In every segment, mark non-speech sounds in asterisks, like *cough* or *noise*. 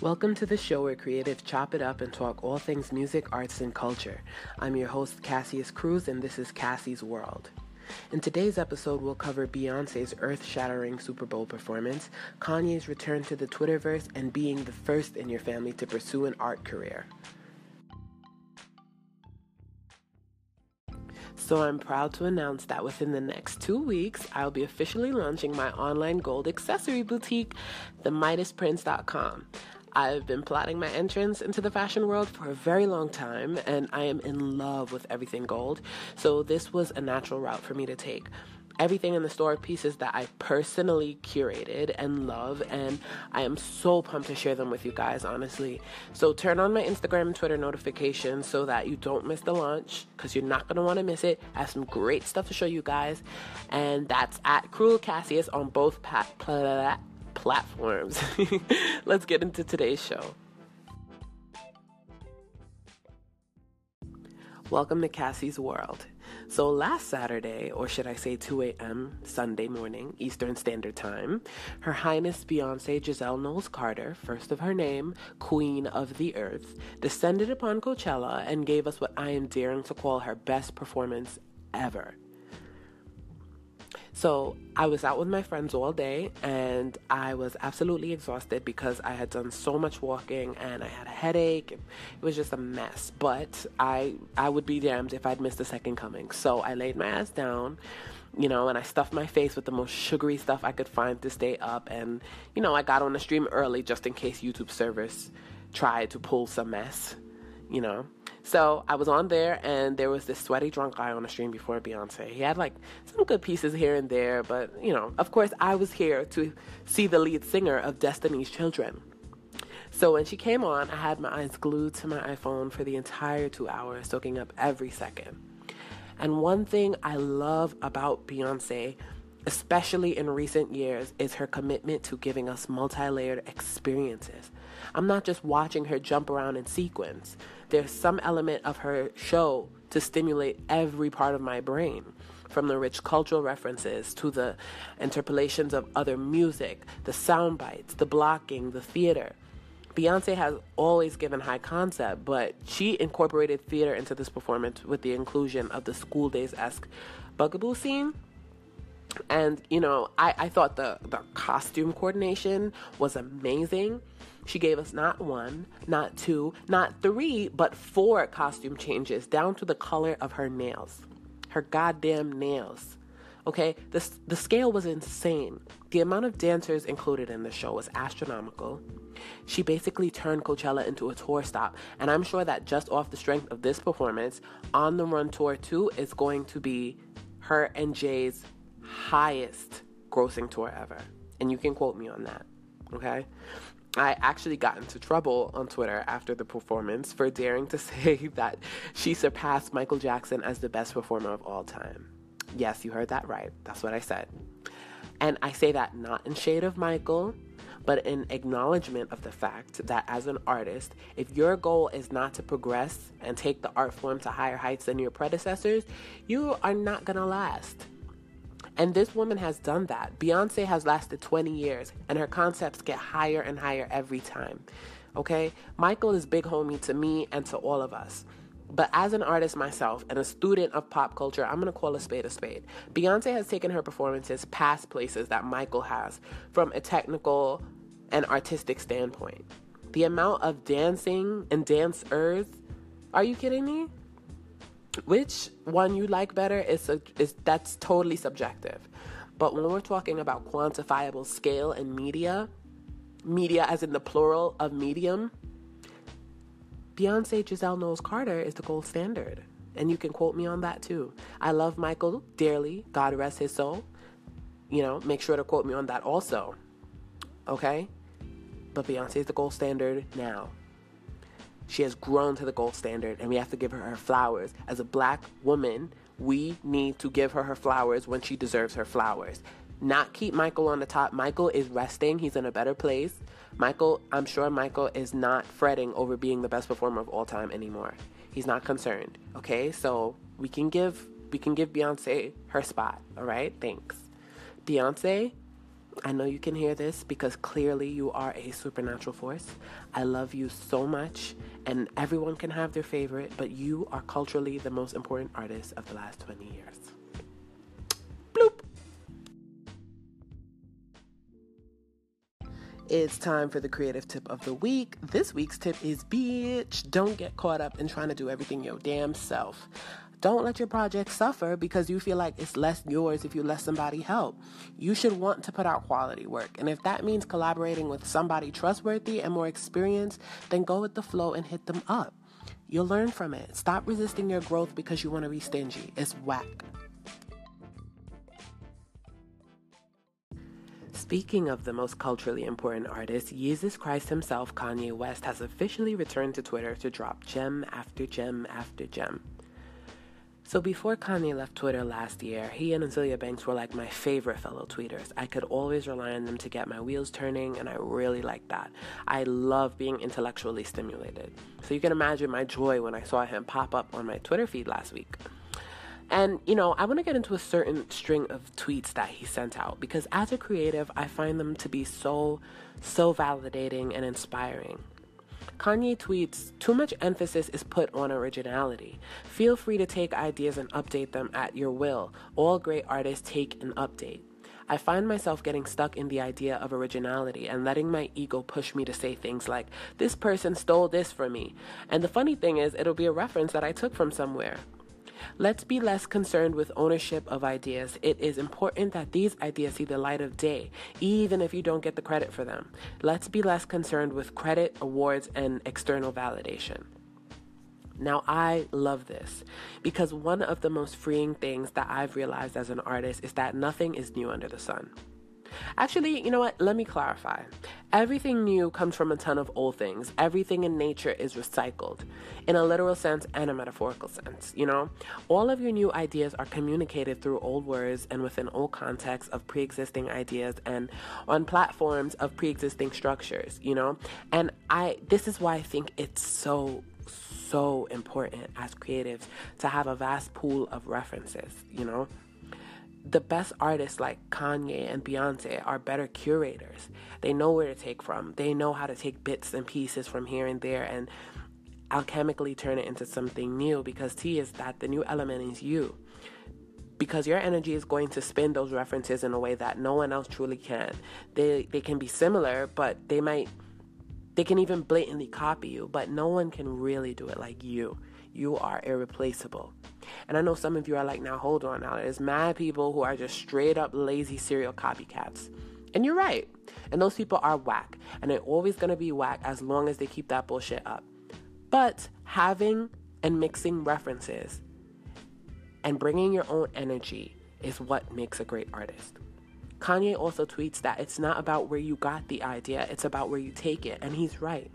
Welcome to the show where creatives chop it up and talk all things music, arts, and culture. I'm your host, Cassius Cruz, and this is Cassie's World. In today's episode, we'll cover Beyonce's earth shattering Super Bowl performance, Kanye's return to the Twitterverse, and being the first in your family to pursue an art career. So I'm proud to announce that within the next two weeks, I'll be officially launching my online gold accessory boutique, themidasprince.com. I've been plotting my entrance into the fashion world for a very long time, and I am in love with everything gold. So, this was a natural route for me to take. Everything in the store pieces that I personally curated and love, and I am so pumped to share them with you guys, honestly. So, turn on my Instagram and Twitter notifications so that you don't miss the launch because you're not want to miss it. I have some great stuff to show you guys, and that's at Cruel Cassius on both pa- platforms. *laughs* Let's get into today's show. Welcome to Cassie's World. So, last Saturday, or should I say 2 a.m. Sunday morning, Eastern Standard Time, Her Highness Beyonce Giselle Knowles Carter, first of her name, Queen of the Earth, descended upon Coachella and gave us what I am daring to call her best performance ever. So I was out with my friends all day and I was absolutely exhausted because I had done so much walking and I had a headache. It was just a mess. But I I would be damned if I'd missed a second coming. So I laid my ass down, you know, and I stuffed my face with the most sugary stuff I could find to stay up. And, you know, I got on the stream early just in case YouTube service tried to pull some mess, you know. So I was on there, and there was this sweaty drunk guy on the stream before Beyonce. He had like some good pieces here and there, but you know, of course, I was here to see the lead singer of Destiny's Children. So when she came on, I had my eyes glued to my iPhone for the entire two hours, soaking up every second. And one thing I love about Beyonce, especially in recent years, is her commitment to giving us multi layered experiences. I'm not just watching her jump around in sequence there's some element of her show to stimulate every part of my brain from the rich cultural references to the interpolations of other music, the sound bites, the blocking, the theater. Beyonce has always given high concept, but she incorporated theater into this performance with the inclusion of the School Daze esque bugaboo scene. And, you know, I, I thought the, the costume coordination was amazing. She gave us not one, not two, not three, but four costume changes down to the color of her nails. Her goddamn nails. Okay, the, the scale was insane. The amount of dancers included in the show was astronomical. She basically turned Coachella into a tour stop, and I'm sure that just off the strength of this performance, On the Run Tour 2 is going to be her and Jay's highest grossing tour ever. And you can quote me on that. Okay? I actually got into trouble on Twitter after the performance for daring to *laughs* say that she surpassed Michael Jackson as the best performer of all time. Yes, you heard that right. That's what I said. And I say that not in shade of Michael, but in acknowledgement of the fact that as an artist, if your goal is not to progress and take the art form to higher heights than your predecessors, you are not to last. And this woman has done that. Beyonce has lasted 20 years, and her concepts get higher and higher every time. Okay? Michael is big homie to me and to all of us. But as an artist myself and a student of pop culture, I'm to call a spade a spade. Beyonce has taken her performances past places that Michael has from a technical and artistic standpoint. The amount of dancing and dancers, are you kidding me? Which one you like better is, a, is that's totally subjective. But when we're talking about quantifiable scale and media, media as in the plural of medium, Beyonce Giselle Knowles Carter is the gold standard. And you can quote me on that too. I love Michael dearly. God rest his soul. You know, make sure to quote me on that also. Okay? But Beyonce is the gold standard now. She has grown to the gold standard, and we have to give her her flowers. As a black woman, we need to give her her flowers when she deserves her flowers. Not keep Michael on the top. Michael is resting, he's in a better place. Michael, I'm sure Michael is not fretting over being the best performer of all time anymore. He's not concerned. Okay, so we can give we can give Beyonce her spot. All right, thanks. Beyonce, I know you can hear this because clearly you are a supernatural force. I love you so much, and everyone can have their favorite, but you are culturally the most important artist of the last 20 years. Bloop. It's time for the creative tip of the week. This week's tip is bitch, don't get caught up in trying to do everything your damn self. Don't let your project suffer because you feel like it's less yours if you let somebody help. You should want to put out quality work. And if that means collaborating with somebody trustworthy and more experienced, then go with the flow and hit them up. You'll learn from it. Stop resisting your growth because you want to be stingy. It's whack. Speaking of the most culturally important artist, Jesus Christ himself, Kanye West, has officially returned to Twitter to drop gem after gem after gem. So before Kanye left Twitter last year, he and Azealia Banks were like my favorite fellow tweeters. I could always rely on them to get my wheels turning, and I really like that. I love being intellectually stimulated. So you can imagine my joy when I saw him pop up on my Twitter feed last week. And, you know, I want to get into a certain string of tweets that he sent out because as a creative, I find them to be so, so validating and inspiring. Kanye tweets, Too much emphasis is put on originality. Feel free to take ideas and update them at your will. All great artists take an update. I find myself getting stuck in the idea of originality and letting my ego push me to say things like, this person stole this from me. And the funny thing is, it'll be a reference that I took from somewhere. Let's be less concerned with ownership of ideas. It is important that these ideas see the light of day, even if you don't get the credit for them. Let's be less concerned with credit, awards, and external validation. Now, I love this because one of the most freeing things that I've realized as an artist is that nothing is new under the sun. Actually, you know what? Let me clarify. Everything new comes from a ton of old things. Everything in nature is recycled in a literal sense and a metaphorical sense, you know? All of your new ideas are communicated through old words and within old contexts of pre existing ideas and on platforms of pre existing structures, you know? And I this is why I think it's so so important as creatives to have a vast pool of references, you know? The best artists like Kanye and Beyonce are better curators. They know where to take from. They know how to take bits and pieces from here and there and alchemically turn it into something new because T is that the new element is you. Because your energy is going to spin those references in a way that no one else truly can. They they can be similar, but they might they can even blatantly copy you, but no one can really do it like you. You are irreplaceable. And I know some of you are like, now hold on now. There's mad people who are just straight up lazy serial copycats. And you're right. And those people are whack. And they're always going to be whack as long as they keep that bullshit up. But having and mixing references and bringing your own energy is what makes a great artist. Kanye also tweets that it's not about where you got the idea, it's about where you take it. And he's right.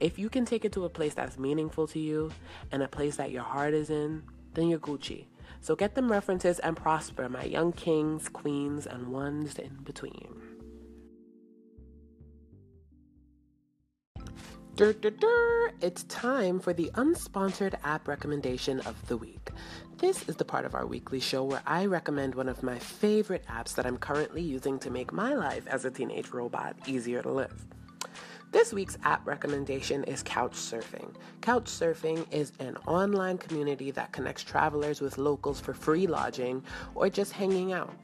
If you can take it to a place that's meaningful to you and a place that your heart is in, then you're Gucci. So get them references and prosper, my young kings, queens, and ones in between. Dur, dur, dur. It's time for the unsponsored app recommendation of the week. This is the part of our weekly show where I recommend one of my favorite apps that I'm currently using to make my life as a teenage robot easier to live. This week's app recommendation is Couchsurfing. Couchsurfing is an online community that connects travelers with locals for free lodging or just hanging out.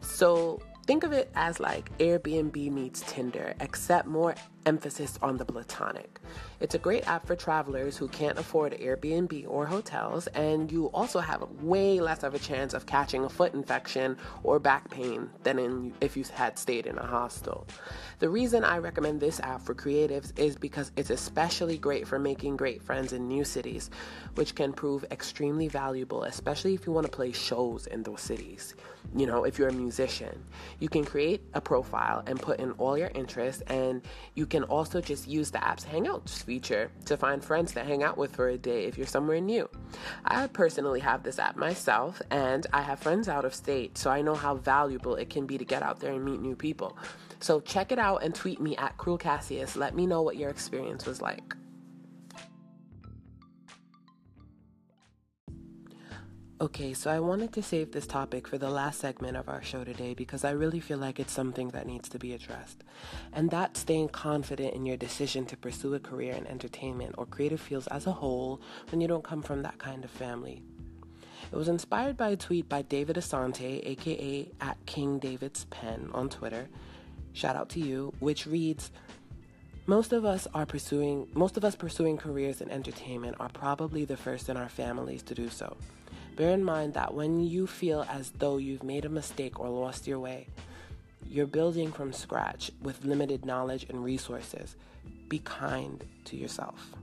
So think of it as like Airbnb meets Tinder, except more emphasis on the platonic. It's a great app for travelers who can't afford Airbnb or hotels, and you also have way less of a chance of catching a foot infection or back pain than in, if you had stayed in a hostel. The reason I recommend this app for creatives is because it's especially great for making great friends in new cities, which can prove extremely valuable, especially if you want to play shows in those cities. You know, if you're a musician, you can create a profile and put in all your interests, and you can also just use the app's Hangouts feature to find friends to hang out with for a day if you're somewhere new. I personally have this app myself, and I have friends out of state, so I know how valuable it can be to get out there and meet new people. So check it out and tweet me at Cruel Cassius. Let me know what your experience was like. Okay, so I wanted to save this topic for the last segment of our show today because I really feel like it's something that needs to be addressed. And that's staying confident in your decision to pursue a career in entertainment or creative fields as a whole when you don't come from that kind of family. It was inspired by a tweet by David Asante, aka at King David's Pen on Twitter. Shout out to you, which reads most of us are pursuing most of us pursuing careers in entertainment are probably the first in our families to do so. Bear in mind that when you feel as though you've made a mistake or lost your way, you're building from scratch with limited knowledge and resources. Be kind to yourself.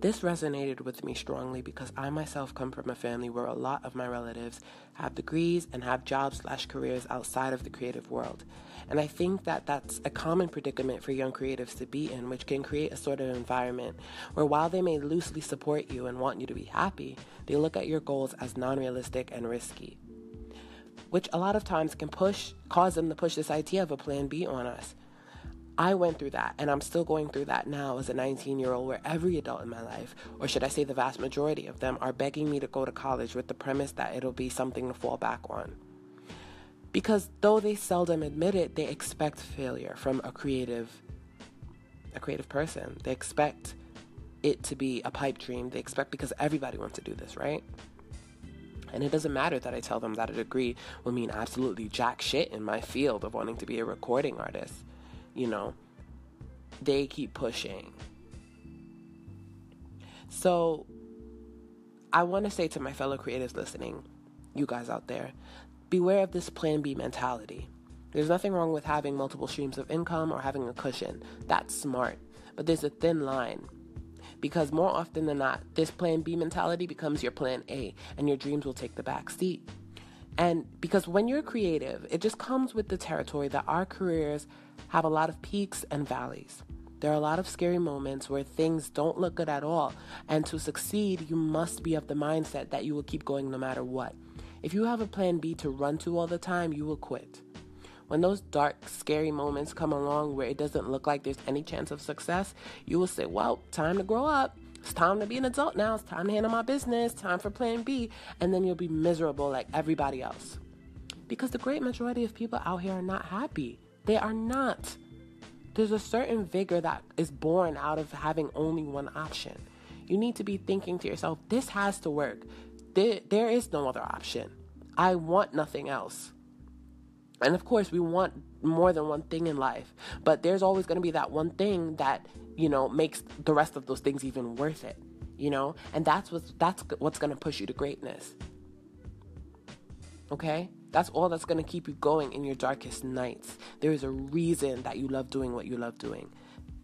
This resonated with me strongly because I myself come from a family where a lot of my relatives have degrees and have jobs slash careers outside of the creative world. And I think that that's a common predicament for young creatives to be in, which can create a sort of environment where while they may loosely support you and want you to be happy, they look at your goals as non-realistic and risky. Which a lot of times can push, cause them to push this idea of a plan B on us. I went through that, and I'm still going through that now as a 19 year old, where every adult in my life, or should I say the vast majority of them, are begging me to go to college with the premise that it'll be something to fall back on. Because though they seldom admit it, they expect failure from a creative a creative person. They expect it to be a pipe dream. They expect because everybody wants to do this, right? And it doesn't matter that I tell them that a degree will mean absolutely jack shit in my field of wanting to be a recording artist you know, they keep pushing. So I want to say to my fellow creatives listening, you guys out there, beware of this plan B mentality. There's nothing wrong with having multiple streams of income or having a cushion. That's smart. But there's a thin line. Because more often than not, this plan B mentality becomes your plan A, and your dreams will take the back seat. And because when you're creative, it just comes with the territory that our careers have a lot of peaks and valleys. There are a lot of scary moments where things don't look good at all. And to succeed, you must be of the mindset that you will keep going no matter what. If you have a plan B to run to all the time, you will quit. When those dark, scary moments come along where it doesn't look like there's any chance of success, you will say, Well, time to grow up. It's time to be an adult now. It's time to handle my business. Time for plan B. And then you'll be miserable like everybody else. Because the great majority of people out here are not happy. They are not. There's a certain vigor that is born out of having only one option. You need to be thinking to yourself, this has to work. There, there is no other option. I want nothing else. And of course, we want more than one thing in life, but there's always going to be that one thing that, you know, makes the rest of those things even worth it, you know? And that's what's that's what's going to push you to greatness. Okay? That's all that's going to keep you going in your darkest nights. There is a reason that you love doing what you love doing.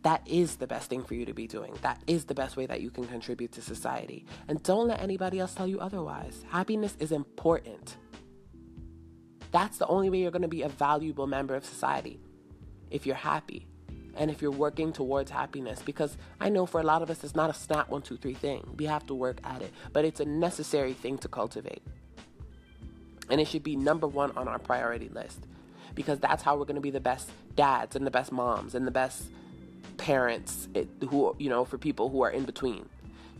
That is the best thing for you to be doing. That is the best way that you can contribute to society. And don't let anybody else tell you otherwise. Happiness is important. That's the only way you're going to be a valuable member of society if you're happy and if you're working towards happiness. Because I know for a lot of us, it's not a snap one, two, three thing. We have to work at it, but it's a necessary thing to cultivate. And it should be number one on our priority list because that's how we're going to be the best dads and the best moms and the best parents who, you know, for people who are in between.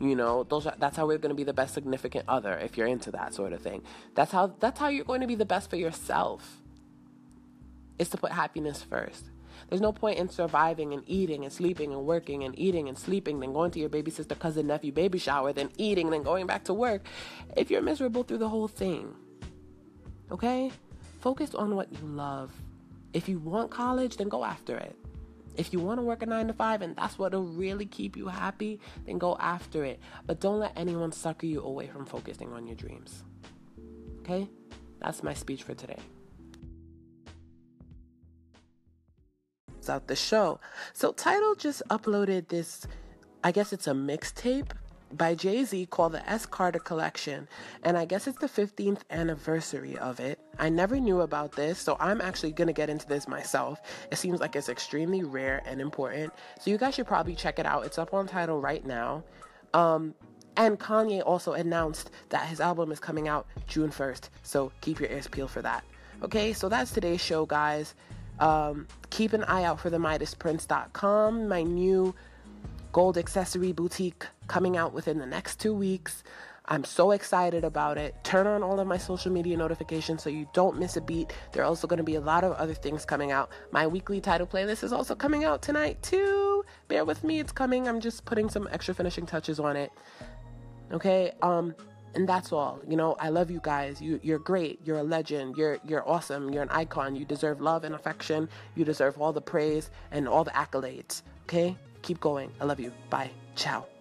You know, those are, that's how we're going to be the best significant other if you're into that sort of thing. That's how that's how you're going to be the best for yourself. Is to put happiness first. There's no point in surviving and eating and sleeping and working and eating and sleeping, then going to your baby sister, cousin, nephew baby shower, then eating, then going back to work if you're miserable through the whole thing. Okay? Focus on what you love. If you want college, then go after it. If you want to work a nine to five and that's what'll really keep you happy, then go after it. But don't let anyone sucker you away from focusing on your dreams. Okay? That's my speech for today. It's out the show. So, Tidal just uploaded this, I guess it's a mixtape by Jay Z called the S Carter Collection, and I guess it's the 15th anniversary of it. I never knew about this, so I'm actually gonna get into this myself. It seems like it's extremely rare and important, so you guys should probably check it out. It's up on Tidal right now. Um, and Kanye also announced that his album is coming out June 1st, so keep your ears peeled for that. Okay, so that's today's show, guys. Um, keep an eye out for the MidasPrince.com, my new gold accessory boutique coming out within the next two weeks. I'm so excited about it. Turn on all of my social media notifications so you don't miss a beat. There are also going to be a lot of other things coming out. My weekly Tidal playlist is also coming out tonight, too. Bear with me, it's coming. I'm just putting some extra finishing touches on it. Okay? Um, and that's all you know i love you guys you you're great you're a legend you're you're awesome you're an icon you deserve love and affection you deserve all the praise and all the accolades okay keep going. I love you. Bye. Ciao